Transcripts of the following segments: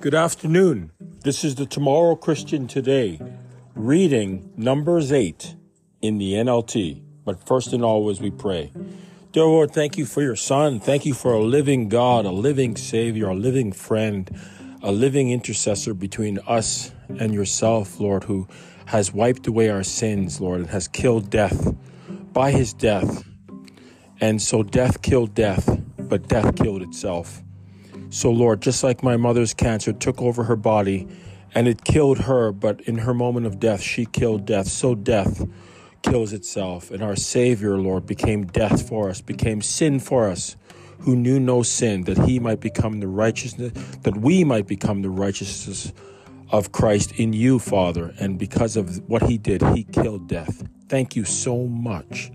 Good afternoon. This is the Tomorrow Christian Today, reading Numbers 8 in the NLT. But first and always, we pray. Dear Lord, thank you for your Son. Thank you for a living God, a living Savior, a living friend, a living intercessor between us and yourself, Lord, who has wiped away our sins, Lord, and has killed death by his death. And so death killed death, but death killed itself. So, Lord, just like my mother's cancer took over her body and it killed her, but in her moment of death, she killed death, so death kills itself. And our Savior, Lord, became death for us, became sin for us, who knew no sin, that he might become the righteousness, that we might become the righteousness of Christ in you, Father. And because of what he did, he killed death. Thank you so much.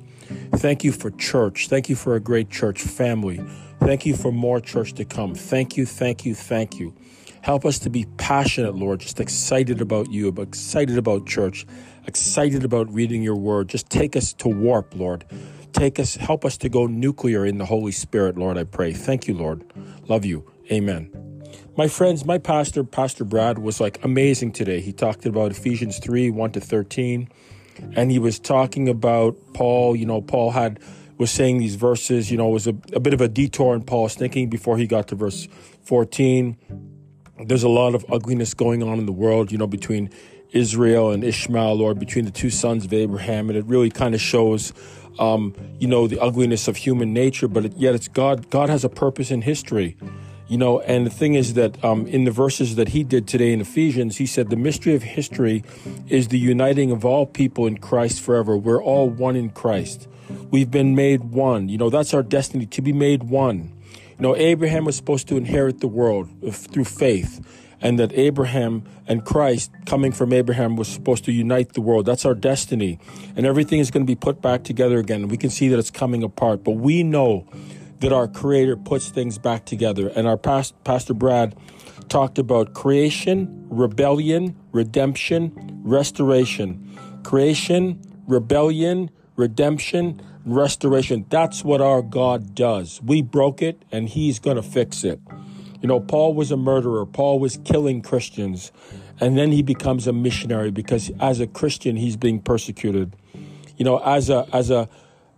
Thank you for church. Thank you for a great church family Thank you for more church to come. Thank you, thank you, thank you. Help us to be passionate, Lord, just excited about you, excited about church, excited about reading your word. Just take us to warp, Lord. Take us, help us to go nuclear in the Holy Spirit, Lord, I pray. Thank you, Lord. Love you. Amen. My friends, my pastor, Pastor Brad, was like amazing today. He talked about Ephesians 3 1 to 13, and he was talking about Paul. You know, Paul had was saying these verses, you know, was a, a bit of a detour in Paul's thinking before he got to verse 14. There's a lot of ugliness going on in the world, you know, between Israel and Ishmael, or between the two sons of Abraham, and it really kind of shows, um, you know, the ugliness of human nature. But it, yet, it's God. God has a purpose in history, you know. And the thing is that um, in the verses that he did today in Ephesians, he said the mystery of history is the uniting of all people in Christ forever. We're all one in Christ. We've been made one. You know, that's our destiny to be made one. You know, Abraham was supposed to inherit the world through faith, and that Abraham and Christ, coming from Abraham, was supposed to unite the world. That's our destiny. And everything is going to be put back together again. We can see that it's coming apart, but we know that our Creator puts things back together. And our past, Pastor Brad talked about creation, rebellion, redemption, restoration. Creation, rebellion, redemption, restoration. That's what our God does. We broke it and He's going to fix it. You know, Paul was a murderer, Paul was killing Christians, and then he becomes a missionary because as a Christian, he's being persecuted. You know, as a, as a,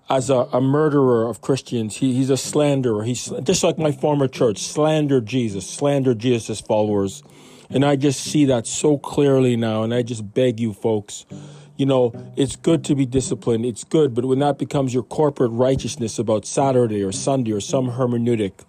as a, a murderer of Christians, he, he's a slanderer. He's just like my former church, slandered Jesus, slandered Jesus' followers. And I just see that so clearly now. And I just beg you, folks, you know, it's good to be disciplined. It's good, but when that becomes your corporate righteousness about Saturday or Sunday or some hermeneutic,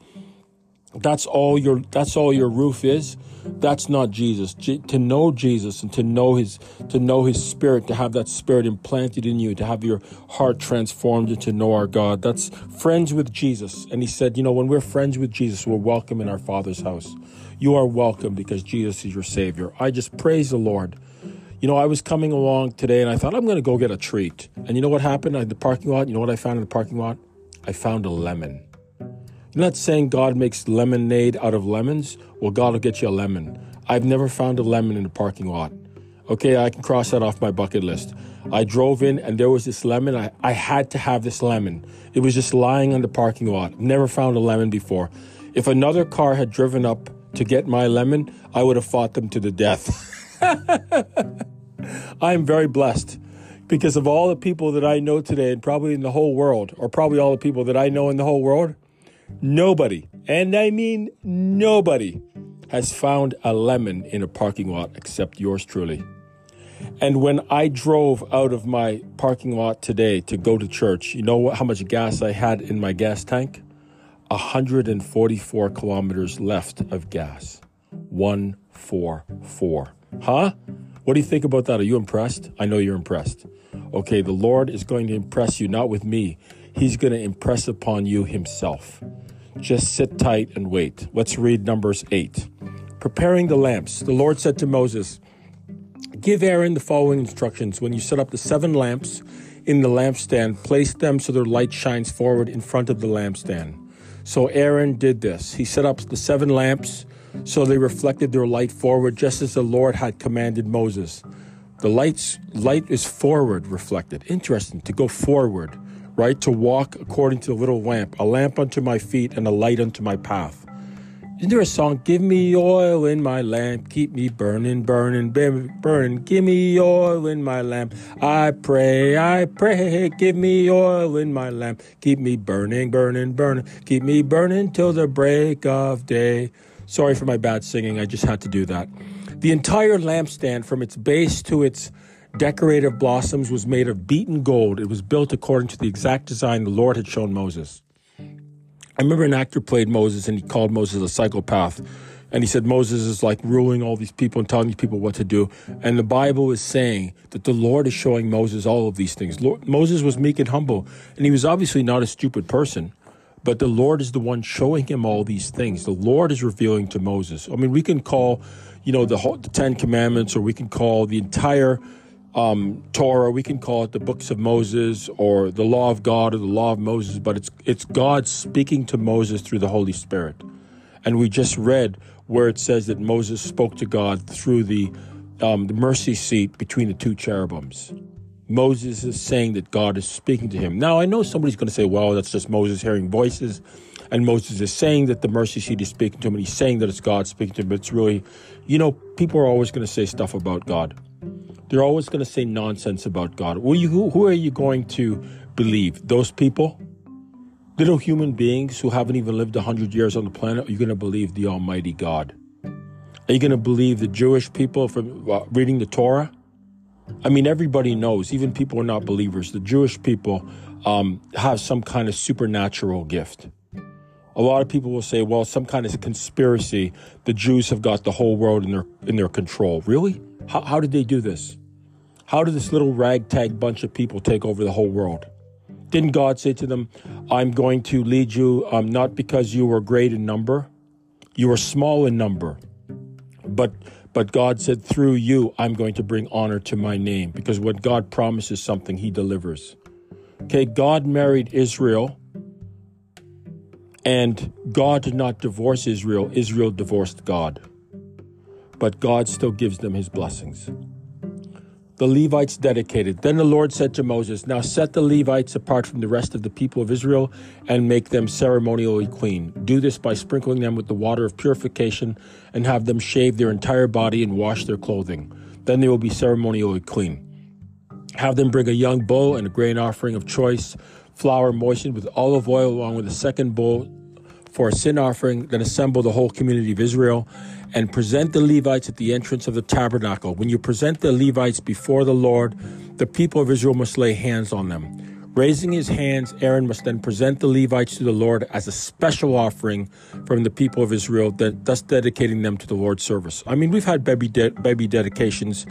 that's all your that's all your roof is. That's not Jesus. to know Jesus and to know his to know his spirit, to have that spirit implanted in you, to have your heart transformed and to know our God. That's friends with Jesus. And he said, you know, when we're friends with Jesus, we're welcome in our Father's house. You are welcome because Jesus is your Savior. I just praise the Lord you know, I was coming along today and I thought I'm going to go get a treat. And you know what happened in the parking lot? You know what I found in the parking lot? I found a lemon. You're not saying God makes lemonade out of lemons? Well, God will get you a lemon. I've never found a lemon in the parking lot. Okay, I can cross that off my bucket list. I drove in and there was this lemon. I, I had to have this lemon. It was just lying on the parking lot. Never found a lemon before. If another car had driven up to get my lemon, I would have fought them to the death. I am very blessed because of all the people that I know today, and probably in the whole world, or probably all the people that I know in the whole world, nobody, and I mean nobody, has found a lemon in a parking lot except yours truly. And when I drove out of my parking lot today to go to church, you know how much gas I had in my gas tank? 144 kilometers left of gas. 144. Huh? What do you think about that? Are you impressed? I know you're impressed. Okay, the Lord is going to impress you, not with me. He's going to impress upon you Himself. Just sit tight and wait. Let's read Numbers 8. Preparing the lamps. The Lord said to Moses, Give Aaron the following instructions. When you set up the seven lamps in the lampstand, place them so their light shines forward in front of the lampstand. So Aaron did this. He set up the seven lamps so they reflected their light forward just as the Lord had commanded Moses. The light's light is forward reflected. Interesting to go forward, right? To walk according to the little lamp, a lamp unto my feet and a light unto my path. Isn't there a song? Give me oil in my lamp, keep me burning, burning, burning. Give me oil in my lamp. I pray, I pray. Give me oil in my lamp, keep me burning, burning, burning. Keep me burning till the break of day. Sorry for my bad singing. I just had to do that. The entire lampstand, from its base to its decorative blossoms, was made of beaten gold. It was built according to the exact design the Lord had shown Moses. I remember an actor played Moses and he called Moses a psychopath. And he said Moses is like ruling all these people and telling these people what to do. And the Bible is saying that the Lord is showing Moses all of these things. Lord, Moses was meek and humble, and he was obviously not a stupid person. But the Lord is the one showing him all these things. The Lord is revealing to Moses. I mean, we can call, you know, the, whole, the Ten Commandments, or we can call the entire um, Torah. We can call it the books of Moses or the law of God or the law of Moses, but it's it's God speaking to Moses through the Holy Spirit. And we just read where it says that Moses spoke to God through the um, the mercy seat between the two cherubims. Moses is saying that God is speaking to him. Now, I know somebody's going to say, well, that's just Moses hearing voices. And Moses is saying that the mercy seat is speaking to him, and he's saying that it's God speaking to him. But it's really, you know, people are always going to say stuff about God. They're always going to say nonsense about God. Who, you, who, who are you going to believe? Those people? Little human beings who haven't even lived 100 years on the planet? Are you going to believe the Almighty God? Are you going to believe the Jewish people from uh, reading the Torah? I mean, everybody knows, even people who are not believers, the Jewish people um, have some kind of supernatural gift. A lot of people will say, well, some kind of conspiracy. The Jews have got the whole world in their in their control. Really? How, how did they do this? How did this little ragtag bunch of people take over the whole world? Didn't God say to them, I'm going to lead you um, not because you were great in number, you were small in number, but but God said, through you, I'm going to bring honor to my name because when God promises something, he delivers. Okay, God married Israel, and God did not divorce Israel, Israel divorced God. But God still gives them his blessings the Levites dedicated. Then the Lord said to Moses, Now set the Levites apart from the rest of the people of Israel and make them ceremonially clean. Do this by sprinkling them with the water of purification and have them shave their entire body and wash their clothing. Then they will be ceremonially clean. Have them bring a young bull and a grain offering of choice flour moistened with olive oil along with a second bull for a sin offering. Then assemble the whole community of Israel and present the Levites at the entrance of the tabernacle. When you present the Levites before the Lord, the people of Israel must lay hands on them. Raising his hands, Aaron must then present the Levites to the Lord as a special offering from the people of Israel, thus dedicating them to the Lord's service. I mean, we've had baby de- baby dedications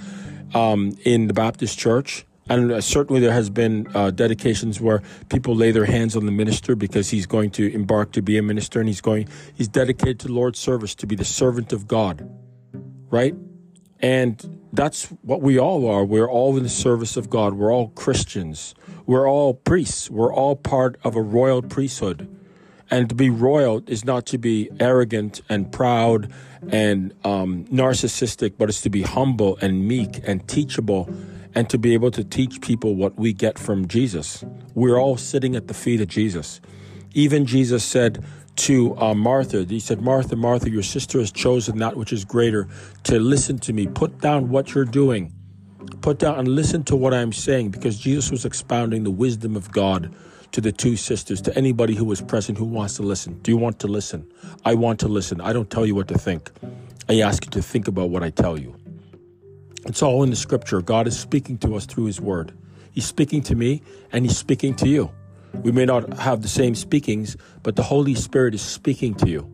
um, in the Baptist Church, and uh, certainly there has been uh, dedications where people lay their hands on the minister because he's going to embark to be a minister and he's going he's dedicated to Lord's service to be the servant of God. Right? And that's what we all are. We're all in the service of God. We're all Christians. We're all priests. We're all part of a royal priesthood. And to be royal is not to be arrogant and proud and um, narcissistic, but it's to be humble and meek and teachable and to be able to teach people what we get from Jesus. We're all sitting at the feet of Jesus. Even Jesus said to uh, Martha, He said, Martha, Martha, your sister has chosen that which is greater to listen to me. Put down what you're doing. Put down and listen to what I'm saying because Jesus was expounding the wisdom of God to the two sisters, to anybody who was present who wants to listen. Do you want to listen? I want to listen. I don't tell you what to think. I ask you to think about what I tell you. It's all in the scripture. God is speaking to us through his word. He's speaking to me and he's speaking to you. We may not have the same speakings, but the Holy Spirit is speaking to you.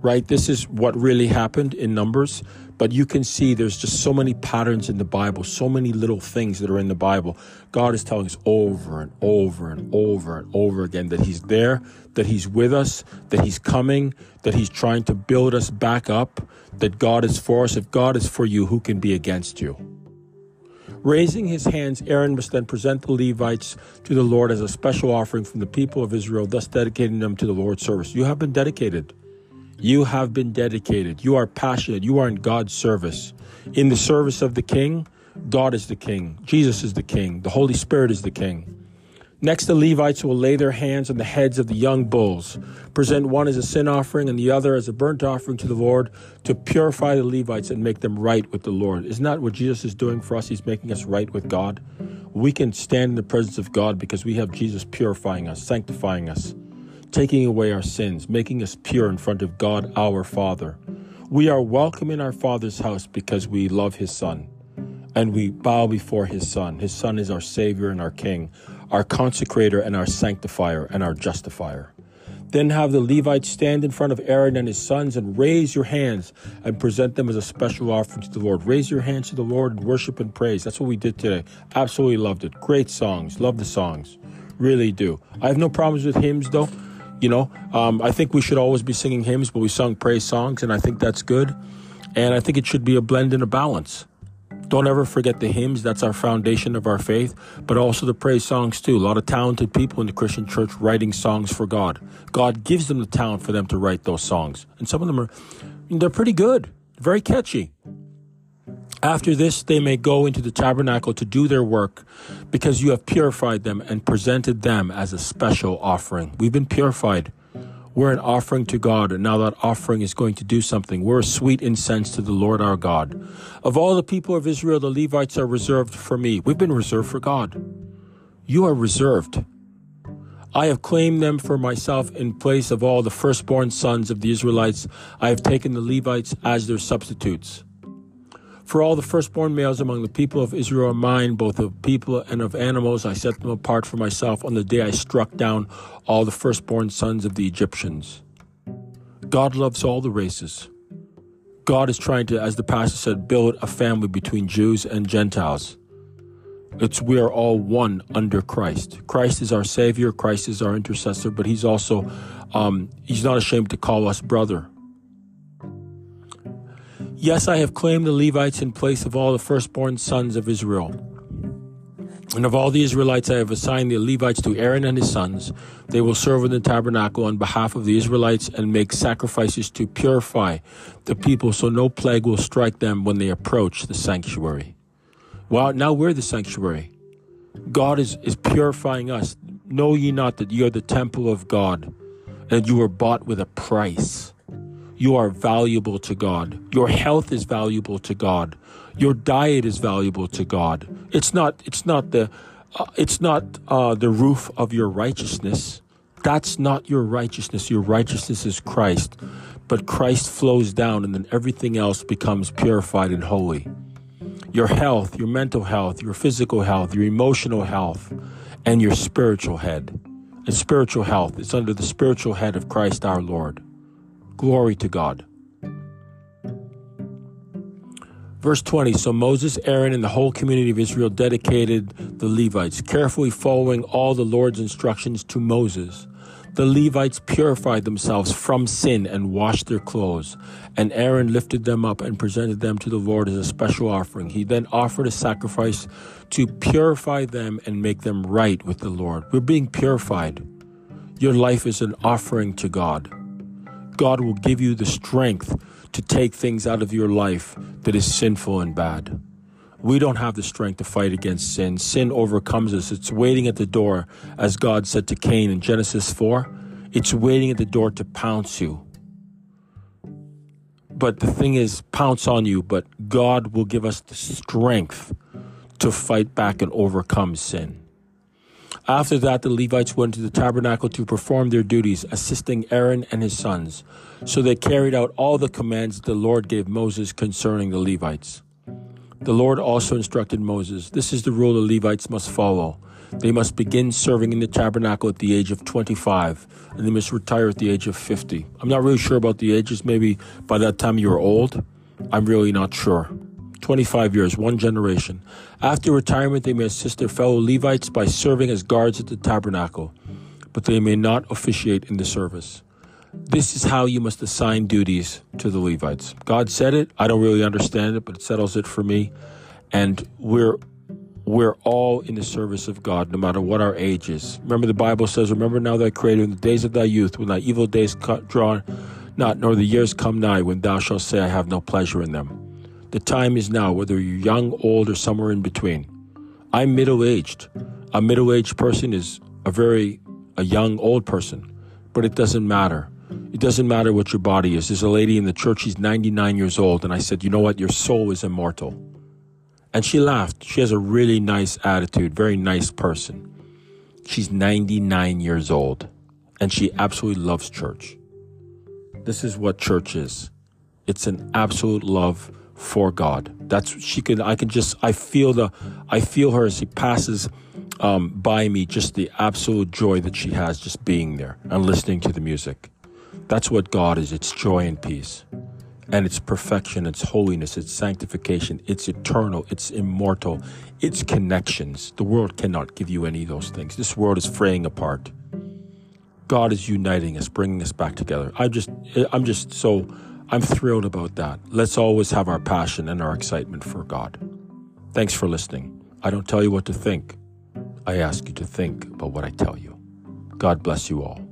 Right? This is what really happened in Numbers. But you can see there's just so many patterns in the Bible, so many little things that are in the Bible. God is telling us over and over and over and over again that He's there, that He's with us, that He's coming, that He's trying to build us back up, that God is for us. If God is for you, who can be against you? Raising his hands, Aaron must then present the Levites to the Lord as a special offering from the people of Israel, thus dedicating them to the Lord's service. You have been dedicated. You have been dedicated. You are passionate. You are in God's service. In the service of the King, God is the King. Jesus is the King. The Holy Spirit is the King. Next, the Levites will lay their hands on the heads of the young bulls, present one as a sin offering and the other as a burnt offering to the Lord to purify the Levites and make them right with the Lord. Isn't that what Jesus is doing for us? He's making us right with God. We can stand in the presence of God because we have Jesus purifying us, sanctifying us, taking away our sins, making us pure in front of God our Father. We are welcome in our Father's house because we love His Son and we bow before His Son. His Son is our Savior and our King our consecrator and our sanctifier and our justifier. Then have the Levites stand in front of Aaron and his sons and raise your hands and present them as a special offering to the Lord. Raise your hands to the Lord and worship and praise. That's what we did today. Absolutely loved it. Great songs. Love the songs. Really do. I have no problems with hymns though. You know, um, I think we should always be singing hymns, but we sung praise songs, and I think that's good. And I think it should be a blend and a balance. Don't ever forget the hymns. That's our foundation of our faith, but also the praise songs too. A lot of talented people in the Christian church writing songs for God. God gives them the talent for them to write those songs. And some of them are, they're pretty good, very catchy. After this, they may go into the tabernacle to do their work because you have purified them and presented them as a special offering. We've been purified. We're an offering to God, and now that offering is going to do something. We're a sweet incense to the Lord our God. Of all the people of Israel, the Levites are reserved for me. We've been reserved for God. You are reserved. I have claimed them for myself in place of all the firstborn sons of the Israelites. I have taken the Levites as their substitutes. For all the firstborn males among the people of Israel are mine, both of people and of animals. I set them apart for myself on the day I struck down all the firstborn sons of the Egyptians. God loves all the races. God is trying to, as the pastor said, build a family between Jews and Gentiles. It's we are all one under Christ. Christ is our Savior. Christ is our intercessor, but He's also um, He's not ashamed to call us brother. Yes, I have claimed the Levites in place of all the firstborn sons of Israel. And of all the Israelites, I have assigned the Levites to Aaron and his sons. They will serve in the tabernacle on behalf of the Israelites and make sacrifices to purify the people so no plague will strike them when they approach the sanctuary. Well, now we're the sanctuary. God is, is purifying us. Know ye not that ye are the temple of God, and you were bought with a price. You are valuable to God. Your health is valuable to God. Your diet is valuable to God. It's not. It's not the. Uh, it's not uh, the roof of your righteousness. That's not your righteousness. Your righteousness is Christ. But Christ flows down, and then everything else becomes purified and holy. Your health, your mental health, your physical health, your emotional health, and your spiritual head. And spiritual health is under the spiritual head of Christ our Lord. Glory to God. Verse 20 So Moses, Aaron, and the whole community of Israel dedicated the Levites, carefully following all the Lord's instructions to Moses. The Levites purified themselves from sin and washed their clothes. And Aaron lifted them up and presented them to the Lord as a special offering. He then offered a sacrifice to purify them and make them right with the Lord. We're being purified. Your life is an offering to God. God will give you the strength to take things out of your life that is sinful and bad. We don't have the strength to fight against sin. Sin overcomes us. It's waiting at the door, as God said to Cain in Genesis 4. It's waiting at the door to pounce you. But the thing is, pounce on you, but God will give us the strength to fight back and overcome sin. After that, the Levites went to the tabernacle to perform their duties, assisting Aaron and his sons. So they carried out all the commands the Lord gave Moses concerning the Levites. The Lord also instructed Moses this is the rule the Levites must follow. They must begin serving in the tabernacle at the age of 25, and they must retire at the age of 50. I'm not really sure about the ages. Maybe by that time you're old. I'm really not sure. 25 years, one generation. After retirement, they may assist their fellow Levites by serving as guards at the tabernacle, but they may not officiate in the service. This is how you must assign duties to the Levites. God said it. I don't really understand it, but it settles it for me. And we're we're all in the service of God, no matter what our age is. Remember, the Bible says, "Remember now thy Creator in the days of thy youth, when thy evil days draw not, nor the years come nigh, when thou shalt say, I have no pleasure in them." The time is now, whether you're young, old, or somewhere in between. I'm middle aged. A middle aged person is a very a young old person, but it doesn't matter. It doesn't matter what your body is. There's a lady in the church, she's 99 years old, and I said, You know what? Your soul is immortal. And she laughed. She has a really nice attitude, very nice person. She's 99 years old, and she absolutely loves church. This is what church is it's an absolute love for God. That's she can. I can just. I feel the. I feel her as she passes um, by me. Just the absolute joy that she has just being there and listening to the music. That's what God is. It's joy and peace. And it's perfection, it's holiness, it's sanctification, it's eternal, it's immortal, it's connections. The world cannot give you any of those things. This world is fraying apart. God is uniting us, bringing us back together. I just, I'm just so, I'm thrilled about that. Let's always have our passion and our excitement for God. Thanks for listening. I don't tell you what to think. I ask you to think about what I tell you. God bless you all.